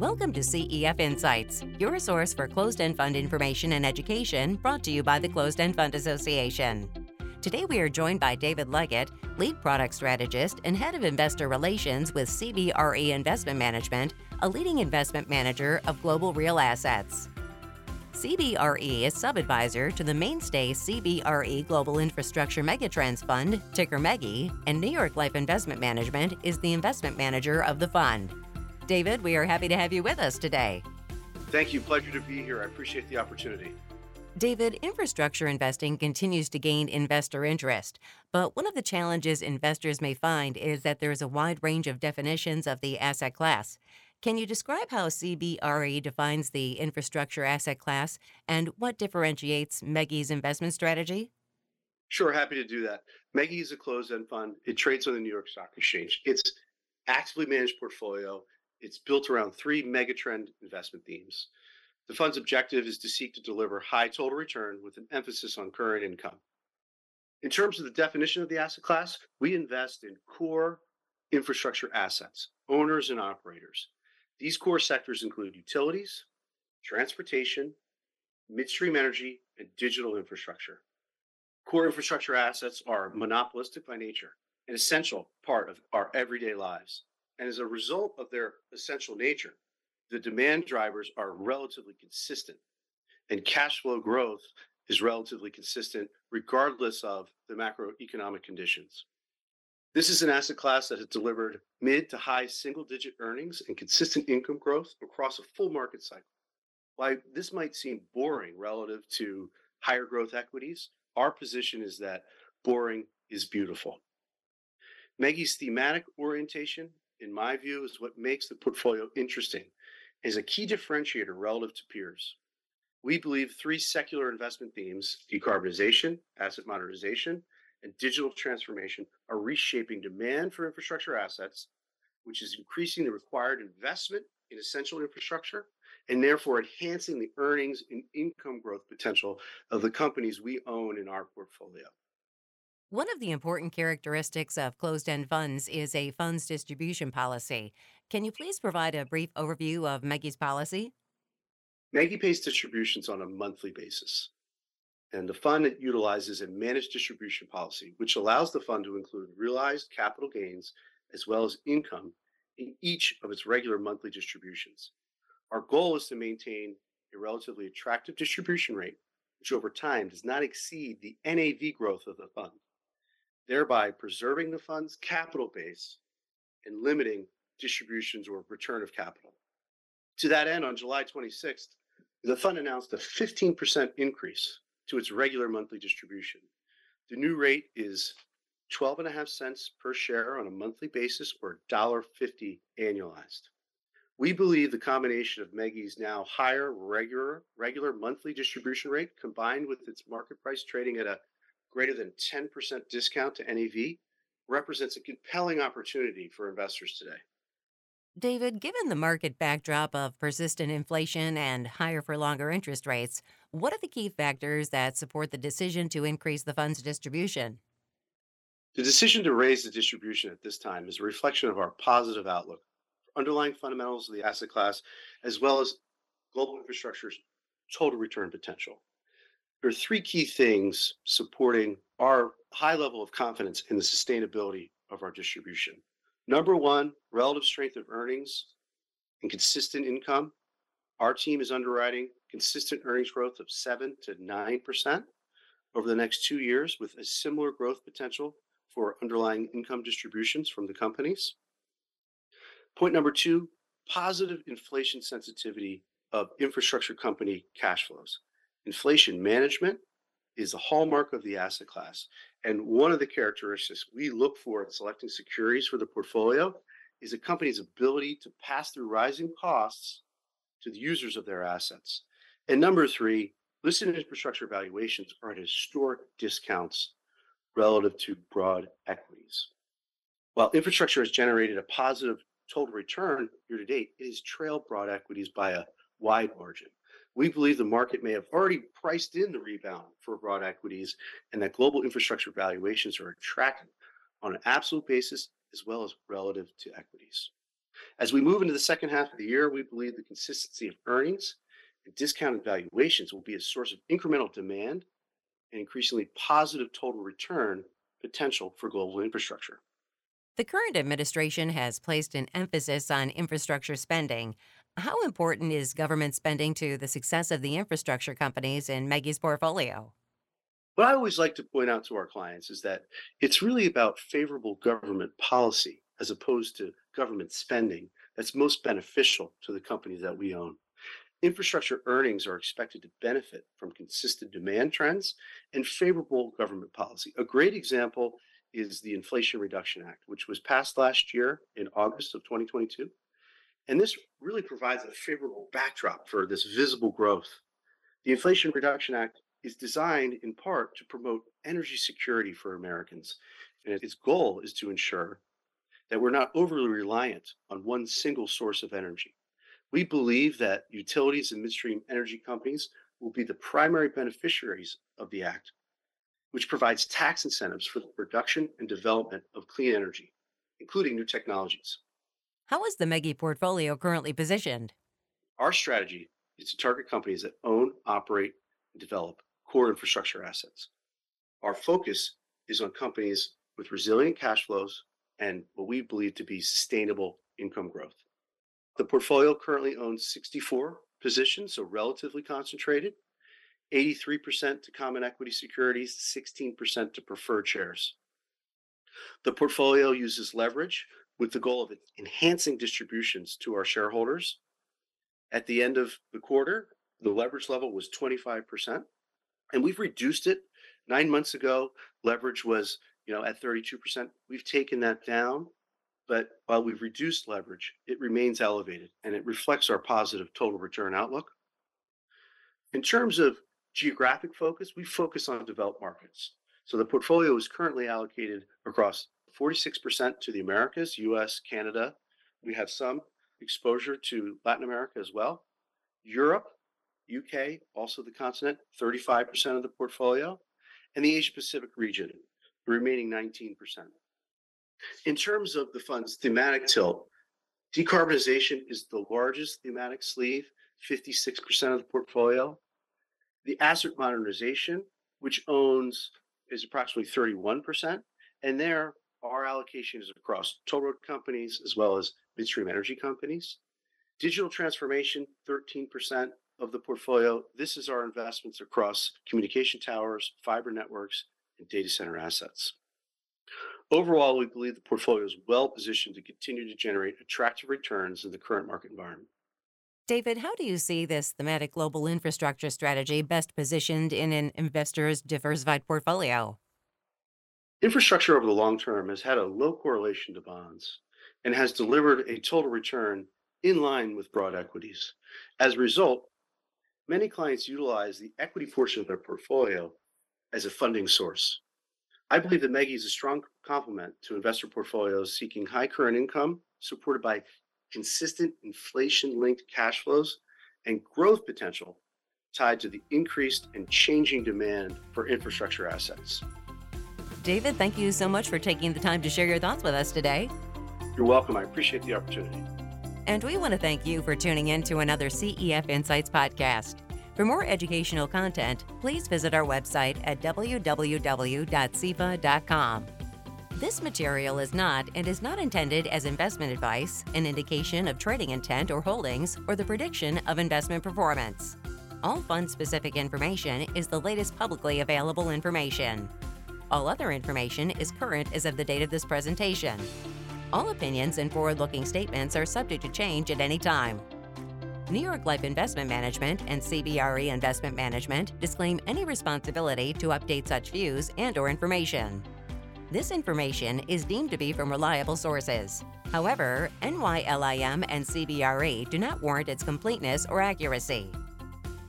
Welcome to CEF Insights, your source for closed end fund information and education brought to you by the Closed End Fund Association. Today we are joined by David Leggette, lead product strategist and head of investor relations with CBRE Investment Management, a leading investment manager of global real assets. CBRE is sub-advisor to the mainstay CBRE Global Infrastructure Megatrends Fund, ticker MEGI, and New York Life Investment Management is the investment manager of the fund. David, we are happy to have you with us today. Thank you. Pleasure to be here. I appreciate the opportunity. David, infrastructure investing continues to gain investor interest, but one of the challenges investors may find is that there is a wide range of definitions of the asset class. Can you describe how CBRE defines the infrastructure asset class and what differentiates MEGI's investment strategy? Sure, happy to do that. MEGI is a closed-end fund. It trades on the New York Stock Exchange. It's actively managed portfolio it's built around three megatrend investment themes. The fund's objective is to seek to deliver high total return with an emphasis on current income. In terms of the definition of the asset class, we invest in core infrastructure assets, owners and operators. These core sectors include utilities, transportation, midstream energy, and digital infrastructure. Core infrastructure assets are monopolistic by nature, an essential part of our everyday lives. And as a result of their essential nature, the demand drivers are relatively consistent, and cash flow growth is relatively consistent regardless of the macroeconomic conditions. This is an asset class that has delivered mid to high single digit earnings and consistent income growth across a full market cycle. While this might seem boring relative to higher growth equities, our position is that boring is beautiful. MEGI's thematic orientation in my view, is what makes the portfolio interesting is a key differentiator relative to peers. We believe three secular investment themes decarbonization, asset modernization, and digital transformation are reshaping demand for infrastructure assets, which is increasing the required investment in essential infrastructure and therefore enhancing the earnings and income growth potential of the companies we own in our portfolio. One of the important characteristics of closed end funds is a funds distribution policy. Can you please provide a brief overview of MEGI's policy? MEGI pays distributions on a monthly basis. And the fund utilizes a managed distribution policy, which allows the fund to include realized capital gains as well as income in each of its regular monthly distributions. Our goal is to maintain a relatively attractive distribution rate, which over time does not exceed the NAV growth of the fund thereby preserving the fund's capital base and limiting distributions or return of capital. To that end, on July 26th, the fund announced a 15% increase to its regular monthly distribution. The new rate is 12.5 cents per share on a monthly basis or $1.50 annualized. We believe the combination of MEGI's now higher regular regular monthly distribution rate combined with its market price trading at a greater than 10% discount to NAV represents a compelling opportunity for investors today. David, given the market backdrop of persistent inflation and higher for longer interest rates, what are the key factors that support the decision to increase the fund's distribution? The decision to raise the distribution at this time is a reflection of our positive outlook underlying fundamentals of the asset class, as well as global infrastructure's total return potential. There are three key things supporting our high level of confidence in the sustainability of our distribution. Number one, relative strength of earnings and consistent income. Our team is underwriting consistent earnings growth of 7 to 9% over the next two years, with a similar growth potential for underlying income distributions from the companies. Point number two positive inflation sensitivity of infrastructure company cash flows. Inflation management is a hallmark of the asset class. And one of the characteristics we look for in selecting securities for the portfolio is a company's ability to pass through rising costs to the users of their assets. And number three, listed infrastructure valuations are at historic discounts relative to broad equities. While infrastructure has generated a positive total return year to date, it has trailed broad equities by a wide margin. We believe the market may have already priced in the rebound for broad equities and that global infrastructure valuations are attractive on an absolute basis as well as relative to equities. As we move into the second half of the year, we believe the consistency of earnings and discounted valuations will be a source of incremental demand and increasingly positive total return potential for global infrastructure. The current administration has placed an emphasis on infrastructure spending. How important is government spending to the success of the infrastructure companies in MEGI's portfolio? What I always like to point out to our clients is that it's really about favorable government policy as opposed to government spending that's most beneficial to the companies that we own. Infrastructure earnings are expected to benefit from consistent demand trends and favorable government policy. A great example is the Inflation Reduction Act, which was passed last year in August of 2022. And this really provides a favorable backdrop for this visible growth. The Inflation Reduction Act is designed in part to promote energy security for Americans. And its goal is to ensure that we're not overly reliant on one single source of energy. We believe that utilities and midstream energy companies will be the primary beneficiaries of the Act, which provides tax incentives for the production and development of clean energy, including new technologies. How is the MEGI portfolio currently positioned? Our strategy is to target companies that own, operate, and develop core infrastructure assets. Our focus is on companies with resilient cash flows and what we believe to be sustainable income growth. The portfolio currently owns 64 positions, so relatively concentrated, 83% to common equity securities, 16% to preferred shares. The portfolio uses leverage with the goal of enhancing distributions to our shareholders. At the end of the quarter, the leverage level was 25%, and we've reduced it. Nine months ago, leverage was you know, at 32%. We've taken that down, but while we've reduced leverage, it remains elevated and it reflects our positive total return outlook. In terms of geographic focus, we focus on developed markets. So the portfolio is currently allocated across 46% to the Americas, US, Canada. We have some exposure to Latin America as well. Europe, UK, also the continent, 35% of the portfolio, and the Asia Pacific region, the remaining 19%. In terms of the fund's thematic tilt, decarbonization is the largest thematic sleeve, 56% of the portfolio. The asset modernization, which owns, is approximately 31%. And there, our allocation is across toll road companies as well as midstream energy companies. Digital transformation, 13% of the portfolio. This is our investments across communication towers, fiber networks, and data center assets. Overall, we believe the portfolio is well positioned to continue to generate attractive returns in the current market environment. David, how do you see this thematic global infrastructure strategy best positioned in an investor's diversified portfolio? Infrastructure over the long term has had a low correlation to bonds and has delivered a total return in line with broad equities. As a result, many clients utilize the equity portion of their portfolio as a funding source. I believe that MEGI is a strong complement to investor portfolios seeking high current income, supported by consistent inflation linked cash flows and growth potential tied to the increased and changing demand for infrastructure assets. David, thank you so much for taking the time to share your thoughts with us today. You're welcome. I appreciate the opportunity. And we want to thank you for tuning in to another CEF Insights podcast. For more educational content, please visit our website at www.cefa.com. This material is not and is not intended as investment advice, an indication of trading intent or holdings, or the prediction of investment performance. All fund specific information is the latest publicly available information. All other information is current as of the date of this presentation. All opinions and forward looking statements are subject to change at any time. New York Life Investment Management and CBRE Investment Management disclaim any responsibility to update such views and or information. This information is deemed to be from reliable sources. However, NYLIM and CBRE do not warrant its completeness or accuracy.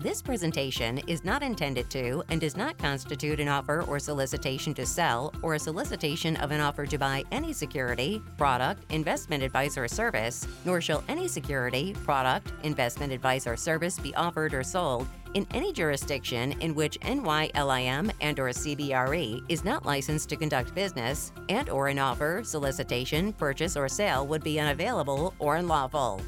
This presentation is not intended to and does not constitute an offer or solicitation to sell or a solicitation of an offer to buy any security, product, investment advice or service, nor shall any security, product, investment advice or service be offered or sold in any jurisdiction in which NYLIM and or CBRE is not licensed to conduct business and or an offer, solicitation, purchase or sale would be unavailable or unlawful.